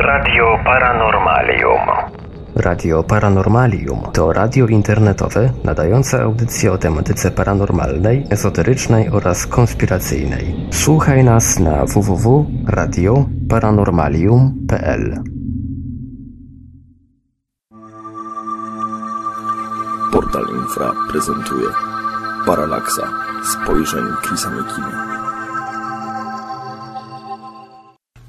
Radio Paranormalium. Radio Paranormalium to radio internetowe nadające audycje o tematyce paranormalnej, ezoterycznej oraz konspiracyjnej. Słuchaj nas na www.radioparanormalium.pl Portal Infra prezentuje Paralaksa spojrzeń Chrisa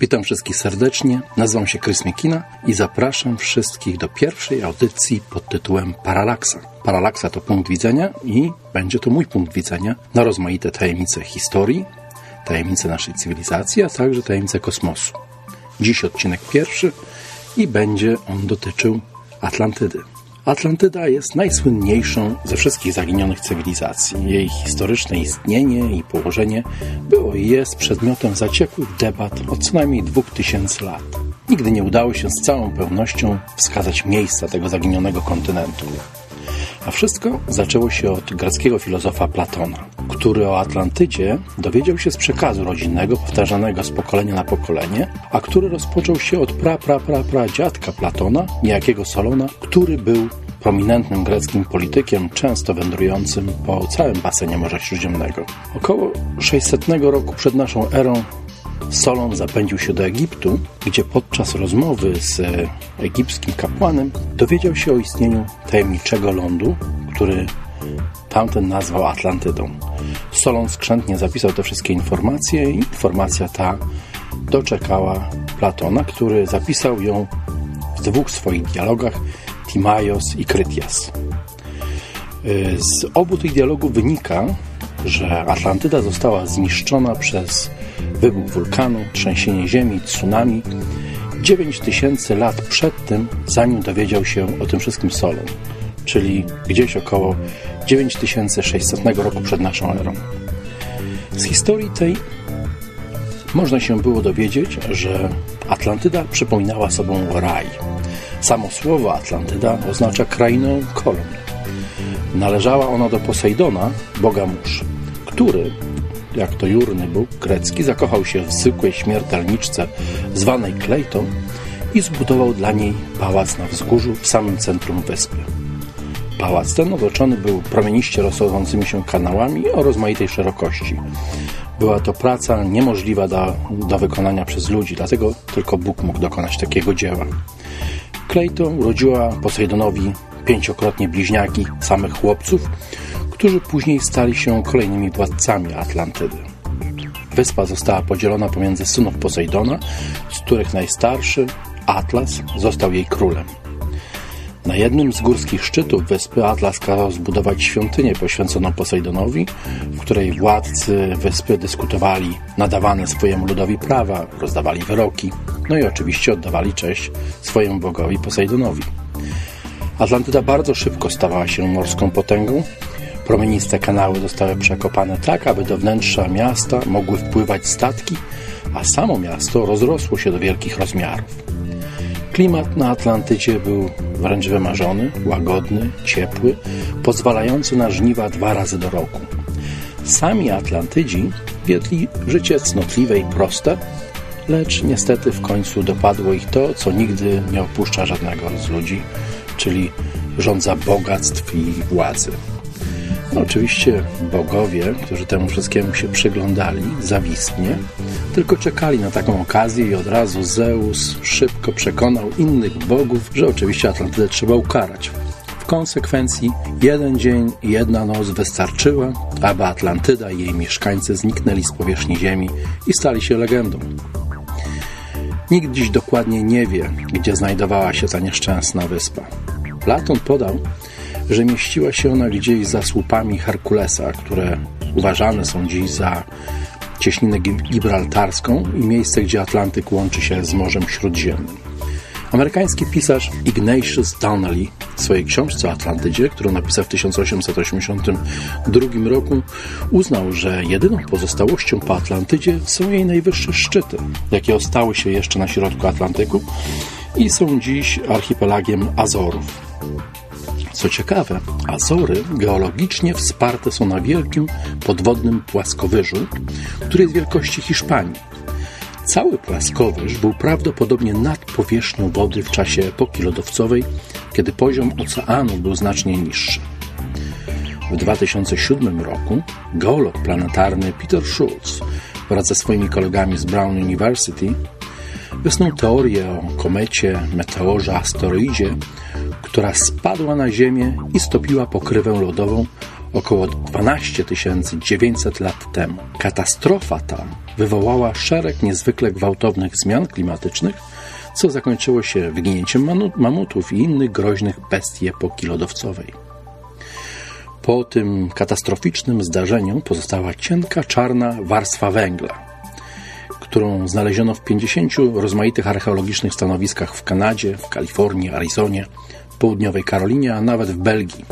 Witam wszystkich serdecznie, nazywam się Chris Mekina i zapraszam wszystkich do pierwszej audycji pod tytułem Paralaksa. Paralaksa to punkt widzenia i będzie to mój punkt widzenia na rozmaite tajemnice historii, tajemnice naszej cywilizacji, a także tajemnice kosmosu. Dziś odcinek pierwszy i będzie on dotyczył Atlantydy. Atlantyda jest najsłynniejszą ze wszystkich zaginionych cywilizacji. Jej historyczne istnienie i położenie było i jest przedmiotem zaciekłych debat od co najmniej dwóch tysięcy lat. Nigdy nie udało się z całą pewnością wskazać miejsca tego zaginionego kontynentu. A wszystko zaczęło się od greckiego filozofa Platona, który o Atlantydzie dowiedział się z przekazu rodzinnego, powtarzanego z pokolenia na pokolenie, a który rozpoczął się od pra, pra, pra, pra dziadka Platona, niejakiego Solona, który był prominentnym greckim politykiem, często wędrującym po całym basenie Morza Śródziemnego. Około 600 roku przed naszą erą Solon zapędził się do Egiptu, gdzie podczas rozmowy z egipskim kapłanem dowiedział się o istnieniu tajemniczego lądu, który tamten nazwał Atlantydą. Solon skrzętnie zapisał te wszystkie informacje i informacja ta doczekała Platona, który zapisał ją w dwóch swoich dialogach Timaios i Krytias. Z obu tych dialogów wynika, że Atlantyda została zniszczona przez wybuch wulkanu, trzęsienie ziemi, tsunami 9 tysięcy lat przed tym, zanim dowiedział się o tym wszystkim Solon, czyli gdzieś około 9600 roku przed naszą erą. Z historii tej można się było dowiedzieć, że Atlantyda przypominała sobą raj. Samo słowo Atlantyda oznacza krainę kolon. Należała ona do Posejdona, boga mórz, który jak to jurny Bóg grecki, zakochał się w zwykłej śmiertelniczce zwanej Klejtą i zbudował dla niej pałac na wzgórzu w samym centrum wyspy. Pałac ten otoczony był promieniście rozchodzącymi się kanałami o rozmaitej szerokości. Była to praca niemożliwa do, do wykonania przez ludzi, dlatego tylko Bóg mógł dokonać takiego dzieła. Klejto urodziła Posejdonowi pięciokrotnie bliźniaki samych chłopców, którzy później stali się kolejnymi władcami Atlantydy. Wyspa została podzielona pomiędzy synów Posejdona, z których najstarszy, Atlas, został jej królem. Na jednym z górskich szczytów wyspy Atlas kazał zbudować świątynię poświęconą Posejdonowi, w której władcy wyspy dyskutowali nadawane swojemu ludowi prawa, rozdawali wyroki, no i oczywiście oddawali cześć swojemu bogowi Posejdonowi. Atlantyda bardzo szybko stawała się morską potęgą, Promieniste kanały zostały przekopane tak, aby do wnętrza miasta mogły wpływać statki, a samo miasto rozrosło się do wielkich rozmiarów. Klimat na Atlantycie był wręcz wymarzony, łagodny, ciepły, pozwalający na żniwa dwa razy do roku. Sami Atlantydzi wiedli życie cnotliwe i proste, lecz niestety w końcu dopadło ich to, co nigdy nie opuszcza żadnego z ludzi, czyli rządza bogactw i władzy. Oczywiście bogowie, którzy temu wszystkiemu się przyglądali zawistnie, tylko czekali na taką okazję i od razu Zeus szybko przekonał innych bogów, że oczywiście Atlantydę trzeba ukarać. W konsekwencji jeden dzień i jedna noc wystarczyła, aby Atlantyda i jej mieszkańcy zniknęli z powierzchni Ziemi i stali się legendą. Nikt dziś dokładnie nie wie, gdzie znajdowała się ta nieszczęsna wyspa. Platon podał, że mieściła się ona gdzieś za słupami Herkulesa, które uważane są dziś za cieśninę gibraltarską i miejsce, gdzie Atlantyk łączy się z Morzem Śródziemnym. Amerykański pisarz Ignatius Donnelly w swojej książce o Atlantydzie, którą napisał w 1882 roku, uznał, że jedyną pozostałością po Atlantydzie są jej najwyższe szczyty, jakie ostały się jeszcze na środku Atlantyku i są dziś archipelagiem Azorów. Co ciekawe, Azory geologicznie wsparte są na wielkim podwodnym płaskowyżu, który jest wielkości Hiszpanii. Cały płaskowyż był prawdopodobnie nad powierzchnią wody w czasie epoki lodowcowej, kiedy poziom oceanu był znacznie niższy. W 2007 roku geolog planetarny Peter Schultz wraz ze swoimi kolegami z Brown University wysnuł teorię o komecie, meteorze, asteroidzie, która spadła na Ziemię i stopiła pokrywę lodową około 12 900 lat temu. Katastrofa ta wywołała szereg niezwykle gwałtownych zmian klimatycznych, co zakończyło się wyginięciem mamutów i innych groźnych bestii epoki lodowcowej. Po tym katastroficznym zdarzeniu pozostała cienka, czarna warstwa węgla, którą znaleziono w 50 rozmaitych archeologicznych stanowiskach w Kanadzie, w Kalifornii, Arizonie, południowej Karolinie, a nawet w Belgii.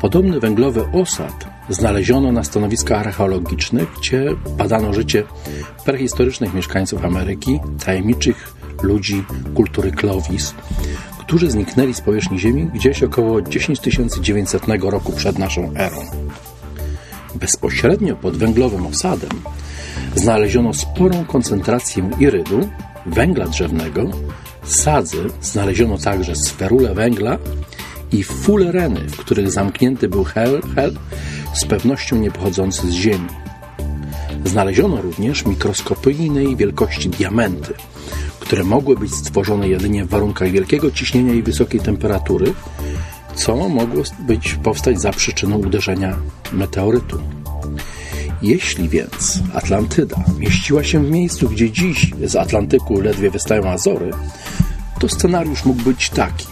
Podobny węglowy osad znaleziono na stanowiskach archeologicznych, gdzie badano życie prehistorycznych mieszkańców Ameryki, tajemniczych ludzi kultury Clovis, którzy zniknęli z powierzchni Ziemi gdzieś około 10 900 roku przed naszą erą. Bezpośrednio pod węglowym osadem znaleziono sporą koncentrację irydu, węgla drzewnego, sadzy, znaleziono także sferule węgla i fulereny, w których zamknięty był hel, hel z pewnością nie pochodzący z Ziemi. Znaleziono również mikroskopijnej wielkości diamenty, które mogły być stworzone jedynie w warunkach wielkiego ciśnienia i wysokiej temperatury, co mogło być powstać za przyczyną uderzenia meteorytu. Jeśli więc Atlantyda mieściła się w miejscu, gdzie dziś z Atlantyku ledwie wystają Azory, to scenariusz mógł być taki.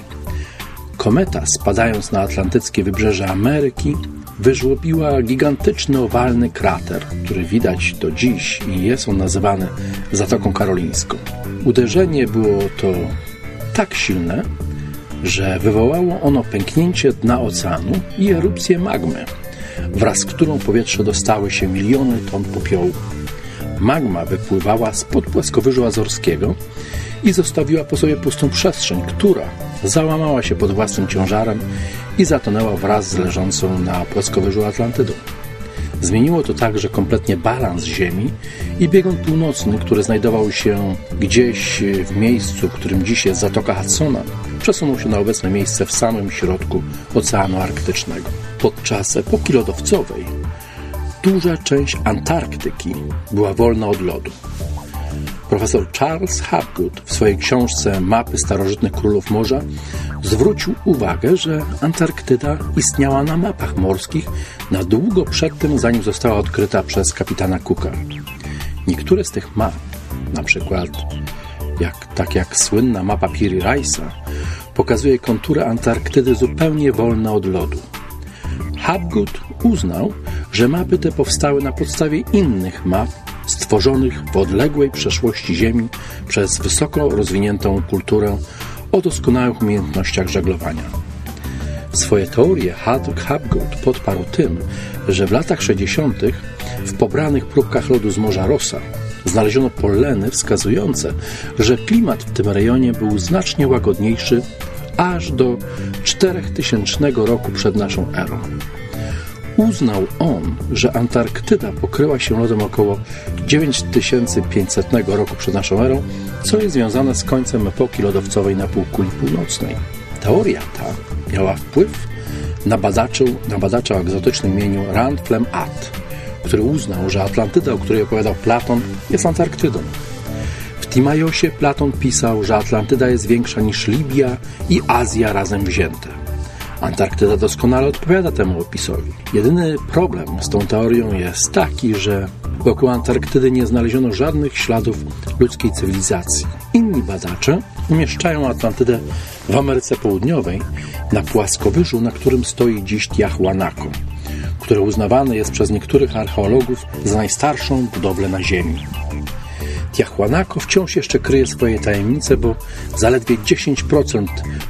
Kometa, spadając na atlantyckie wybrzeże Ameryki, wyżłobiła gigantyczny owalny krater, który widać do dziś i jest on nazywany Zatoką Karolińską. Uderzenie było to tak silne, że wywołało ono pęknięcie dna oceanu i erupcję magmy, wraz z którą powietrze dostały się miliony ton popiołu. Magma wypływała spod płaskowyżu azorskiego i zostawiła po sobie pustą przestrzeń, która załamała się pod własnym ciężarem i zatonęła wraz z leżącą na płaskowyżu Atlantydą. Zmieniło to także kompletnie balans Ziemi i biegun północny, który znajdował się gdzieś w miejscu, w którym dziś jest Zatoka Hudsona, przesunął się na obecne miejsce w samym środku Oceanu Arktycznego. Podczas epoki lodowcowej duża część Antarktyki była wolna od lodu. Profesor Charles Hapgood w swojej książce Mapy starożytnych królów morza zwrócił uwagę, że Antarktyda istniała na mapach morskich na długo przed tym, zanim została odkryta przez kapitana Cooka. Niektóre z tych map, na przykład jak, tak jak słynna mapa Piri Reisa, pokazuje kontury Antarktydy zupełnie wolne od lodu. Hapgood uznał, że mapy te powstały na podstawie innych map stworzonych w odległej przeszłości Ziemi przez wysoko rozwiniętą kulturę o doskonałych umiejętnościach żeglowania. Swoje teorie Hapgood podparł tym, że w latach 60. w pobranych próbkach lodu z Morza Rosa znaleziono poleny wskazujące, że klimat w tym rejonie był znacznie łagodniejszy aż do 4000 roku przed naszą erą. Uznał on, że Antarktyda pokryła się lodem około 9500 roku przed naszą erą, co jest związane z końcem epoki lodowcowej na półkuli północnej. Teoria ta miała wpływ na, badaczu, na badacza o egzotycznym imieniu Rand Flem At, który uznał, że Atlantyda, o której opowiadał Platon, jest Antarktydą. W Timajosie Platon pisał, że Atlantyda jest większa niż Libia i Azja razem wzięte. Antarktyda doskonale odpowiada temu opisowi. Jedyny problem z tą teorią jest taki, że wokół Antarktydy nie znaleziono żadnych śladów ludzkiej cywilizacji. Inni badacze umieszczają Atlantydę w Ameryce Południowej na płaskowyżu, na którym stoi dziś Tiahuanaco, które uznawane jest przez niektórych archeologów za najstarszą budowlę na Ziemi. Tiahuanaco wciąż jeszcze kryje swoje tajemnice, bo zaledwie 10%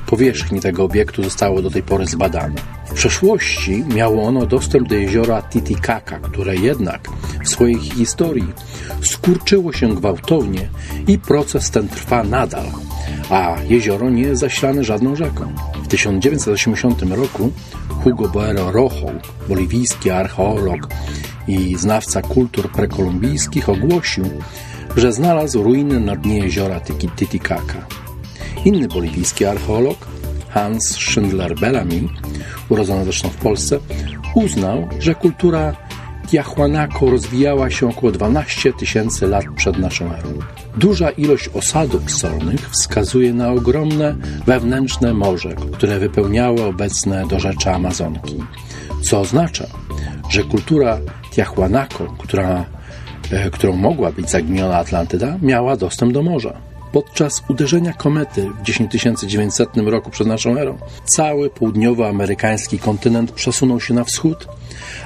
powierzchni tego obiektu zostało do tej pory zbadane. W przeszłości miało ono dostęp do jeziora Titicaca, które jednak w swojej historii skurczyło się gwałtownie i proces ten trwa nadal, a jezioro nie jest zasilane żadną rzeką. W 1980 roku Hugo Boero Rojo, boliwijski archeolog i znawca kultur prekolumbijskich, ogłosił, że znalazł ruiny na dnie jeziora Titicaca. Inny boliwijski archeolog, Hans Schindler Bellamy, urodzony zresztą w Polsce, uznał, że kultura Tiahuanaco rozwijała się około 12 tysięcy lat przed naszą erą. Duża ilość osadów solnych wskazuje na ogromne wewnętrzne morze, które wypełniały obecne dorzecze Amazonki, co oznacza, że kultura Tiahuanaco, która, którą mogła być zaginiona Atlantyda, miała dostęp do morza. Podczas uderzenia komety w 10900 roku przed naszą erą cały południowoamerykański kontynent przesunął się na wschód,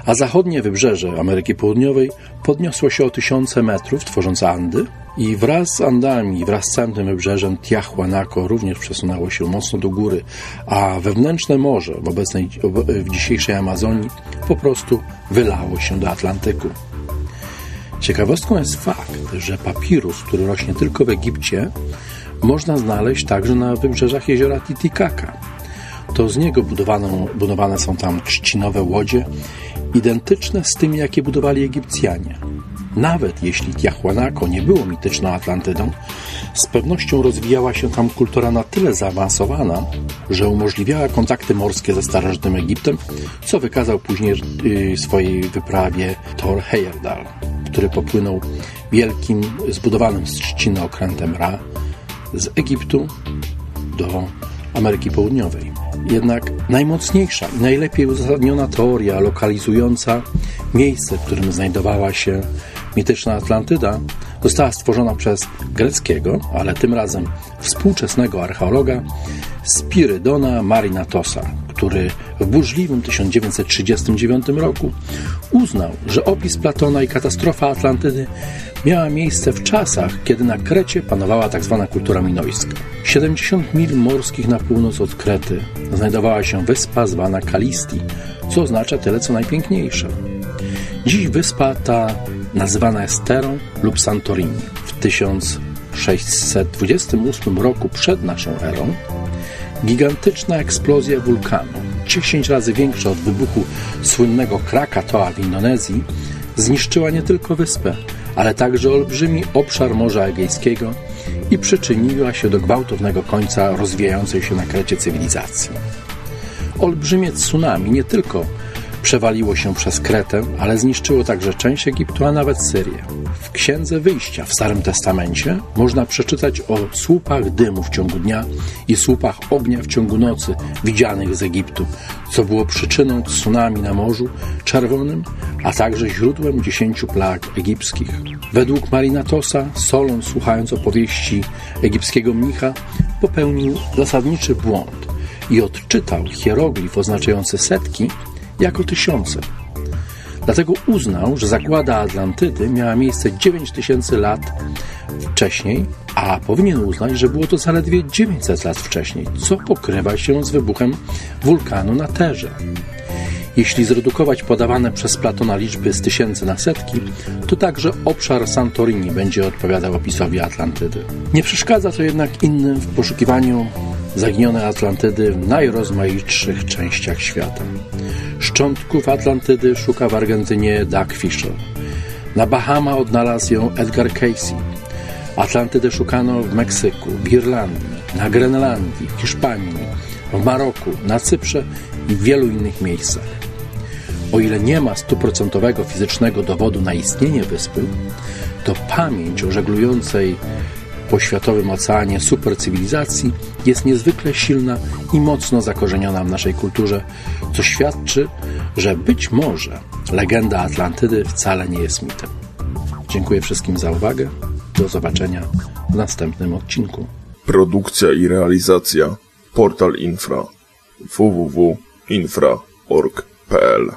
a zachodnie wybrzeże Ameryki Południowej podniosło się o tysiące metrów, tworząc Andy, i wraz z Andami, wraz z całym tym wybrzeżem Tiahuanaco również przesunęło się mocno do góry, a wewnętrzne morze w, obecnej, w dzisiejszej Amazonii po prostu wylało się do Atlantyku. Ciekawostką jest fakt, że papirus, który rośnie tylko w Egipcie, można znaleźć także na wybrzeżach jeziora Titicaca. To z niego budowano, budowane są tam trzcinowe łodzie, identyczne z tymi, jakie budowali Egipcjanie. Nawet jeśli Tiahuanaco nie było mityczną Atlantydą, z pewnością rozwijała się tam kultura na tyle zaawansowana, że umożliwiała kontakty morskie ze starożytnym Egiptem, co wykazał później w swojej wyprawie Thor Heyerdahl który popłynął wielkim, zbudowanym z trzciny okrętem Ra z Egiptu do Ameryki Południowej. Jednak najmocniejsza i najlepiej uzasadniona teoria lokalizująca miejsce, w którym znajdowała się mityczna Atlantyda, została stworzona przez greckiego, ale tym razem współczesnego archeologa Spirydona Marinatosa, który w burzliwym 1939 roku uznał, że opis Platona i katastrofa Atlantydy miała miejsce w czasach, kiedy na Krecie panowała tzw. Tak kultura minojska. 70 mil morskich na północ od Krety znajdowała się wyspa zwana Kalisti, co oznacza tyle co najpiękniejsze. Dziś wyspa ta nazywana jest Terą lub Santorini. W 1628 roku przed naszą erą Gigantyczna eksplozja wulkanu, 10 razy większa od wybuchu słynnego Krakatoa w Indonezji, zniszczyła nie tylko wyspę, ale także olbrzymi obszar Morza Egejskiego i przyczyniła się do gwałtownego końca rozwijającej się na krecie cywilizacji. Olbrzymie tsunami nie tylko przewaliło się przez Kretę, ale zniszczyło także część Egiptu, a nawet Syrię. W Księdze Wyjścia w Starym Testamencie można przeczytać o słupach dymu w ciągu dnia i słupach ognia w ciągu nocy widzianych z Egiptu, co było przyczyną tsunami na Morzu Czerwonym, a także źródłem dziesięciu plag egipskich. Według Marinatosa, Solon, słuchając opowieści egipskiego mnicha, popełnił zasadniczy błąd i odczytał hieroglif oznaczający setki jako tysiące. Dlatego uznał, że zagłada Atlantydy miała miejsce 9 tysięcy lat wcześniej, a powinien uznać, że było to zaledwie 900 lat wcześniej, co pokrywa się z wybuchem wulkanu na Terze. Jeśli zredukować podawane przez Platona liczby z tysięcy na setki, to także obszar Santorini będzie odpowiadał opisowi Atlantydy. Nie przeszkadza to jednak innym w poszukiwaniu zaginionej Atlantydy w najrozmaitszych częściach świata. Szczątków Atlantydy szuka w Argentynie Doug Fisher. Na Bahama odnalazł ją Edgar Casey. Atlantydę szukano w Meksyku, w Irlandii, na Grenlandii, w Hiszpanii, w Maroku, na Cyprze i w wielu innych miejscach. O ile nie ma stuprocentowego fizycznego dowodu na istnienie wyspy, to pamięć o żeglującej po światowym oceanie supercywilizacji jest niezwykle silna i mocno zakorzeniona w naszej kulturze, co świadczy, że być może legenda Atlantydy wcale nie jest mitem. Dziękuję wszystkim za uwagę. Do zobaczenia w następnym odcinku. Produkcja i realizacja Portal Infra www.infra.org.pl